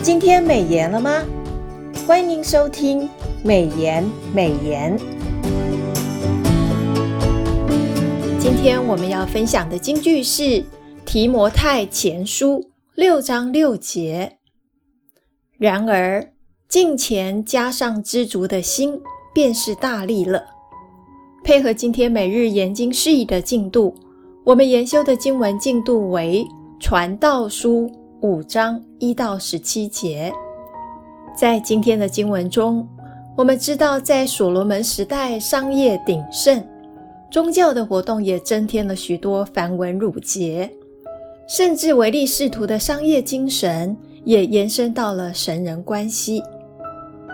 今天美颜了吗？欢迎收听美颜美颜。今天我们要分享的金句是《提摩太前书》六章六节。然而，敬虔加上知足的心，便是大利了。配合今天每日研经释义的进度，我们研修的经文进度为《传道书》五章一到十七节。在今天的经文中，我们知道，在所罗门时代，商业鼎盛，宗教的活动也增添了许多繁文缛节，甚至唯利是图的商业精神也延伸到了神人关系。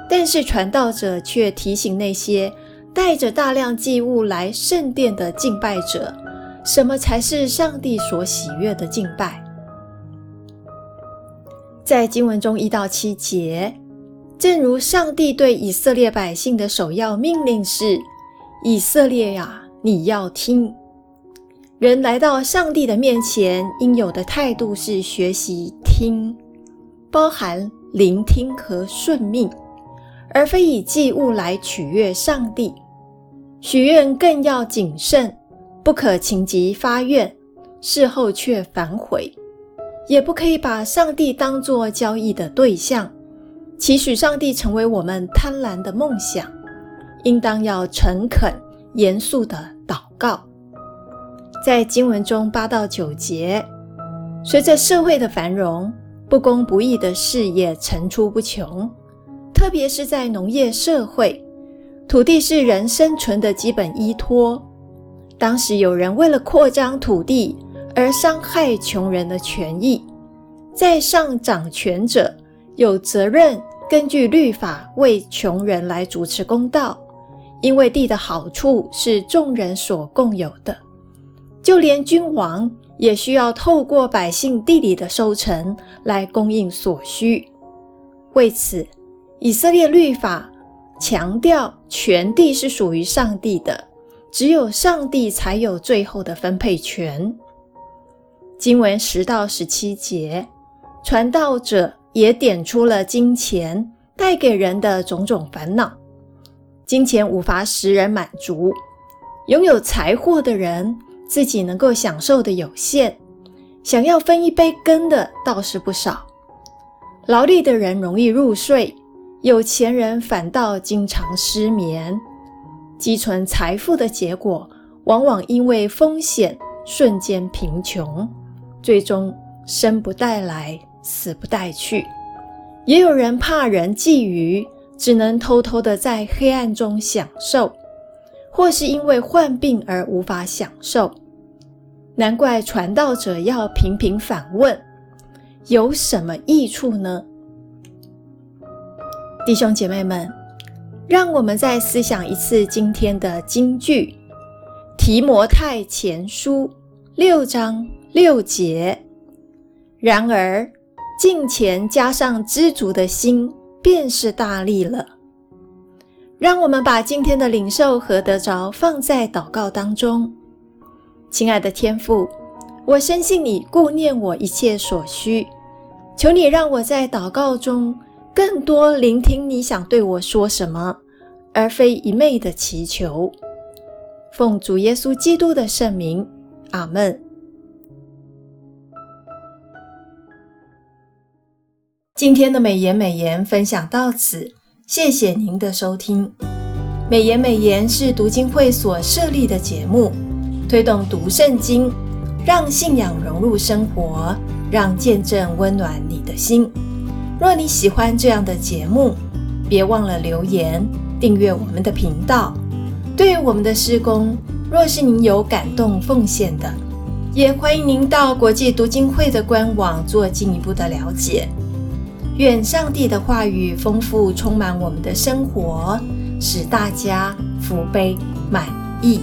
但是传道者却提醒那些带着大量祭物来圣殿的敬拜者，什么才是上帝所喜悦的敬拜？在经文中一到七节，正如上帝对以色列百姓的首要命令是：“以色列呀，你要听。”人来到上帝的面前，应有的态度是学习听，包含聆听和顺命。而非以祭物来取悦上帝，许愿更要谨慎，不可情急发愿，事后却反悔；也不可以把上帝当作交易的对象，期许上帝成为我们贪婪的梦想。应当要诚恳、严肃的祷告。在经文中八到九节，随着社会的繁荣，不公不义的事也层出不穷。特别是在农业社会，土地是人生存的基本依托。当时有人为了扩张土地而伤害穷人的权益，在上掌权者有责任根据律法为穷人来主持公道，因为地的好处是众人所共有的，就连君王也需要透过百姓地里的收成来供应所需。为此，以色列律法强调，全地是属于上帝的，只有上帝才有最后的分配权。经文十到十七节，传道者也点出了金钱带给人的种种烦恼。金钱无法使人满足，拥有财货的人自己能够享受的有限，想要分一杯羹的倒是不少。劳力的人容易入睡。有钱人反倒经常失眠，积存财富的结果，往往因为风险瞬间贫穷，最终生不带来，死不带去。也有人怕人觊觎，只能偷偷的在黑暗中享受，或是因为患病而无法享受。难怪传道者要频频反问：有什么益处呢？弟兄姐妹们，让我们再思想一次今天的金句，《提摩太前书》六章六节。然而，敬虔加上知足的心，便是大利了。让我们把今天的领受和得着放在祷告当中。亲爱的天父，我深信你顾念我一切所需，求你让我在祷告中。更多聆听你想对我说什么，而非一昧的祈求。奉主耶稣基督的圣名，阿门。今天的美言美言分享到此，谢谢您的收听。美言美言是读经会所设立的节目，推动读圣经，让信仰融入生活，让见证温暖你的心。若你喜欢这样的节目，别忘了留言订阅我们的频道。对于我们的施工，若是您有感动奉献的，也欢迎您到国际读经会的官网做进一步的了解。愿上帝的话语丰富充满我们的生活，使大家福杯满溢。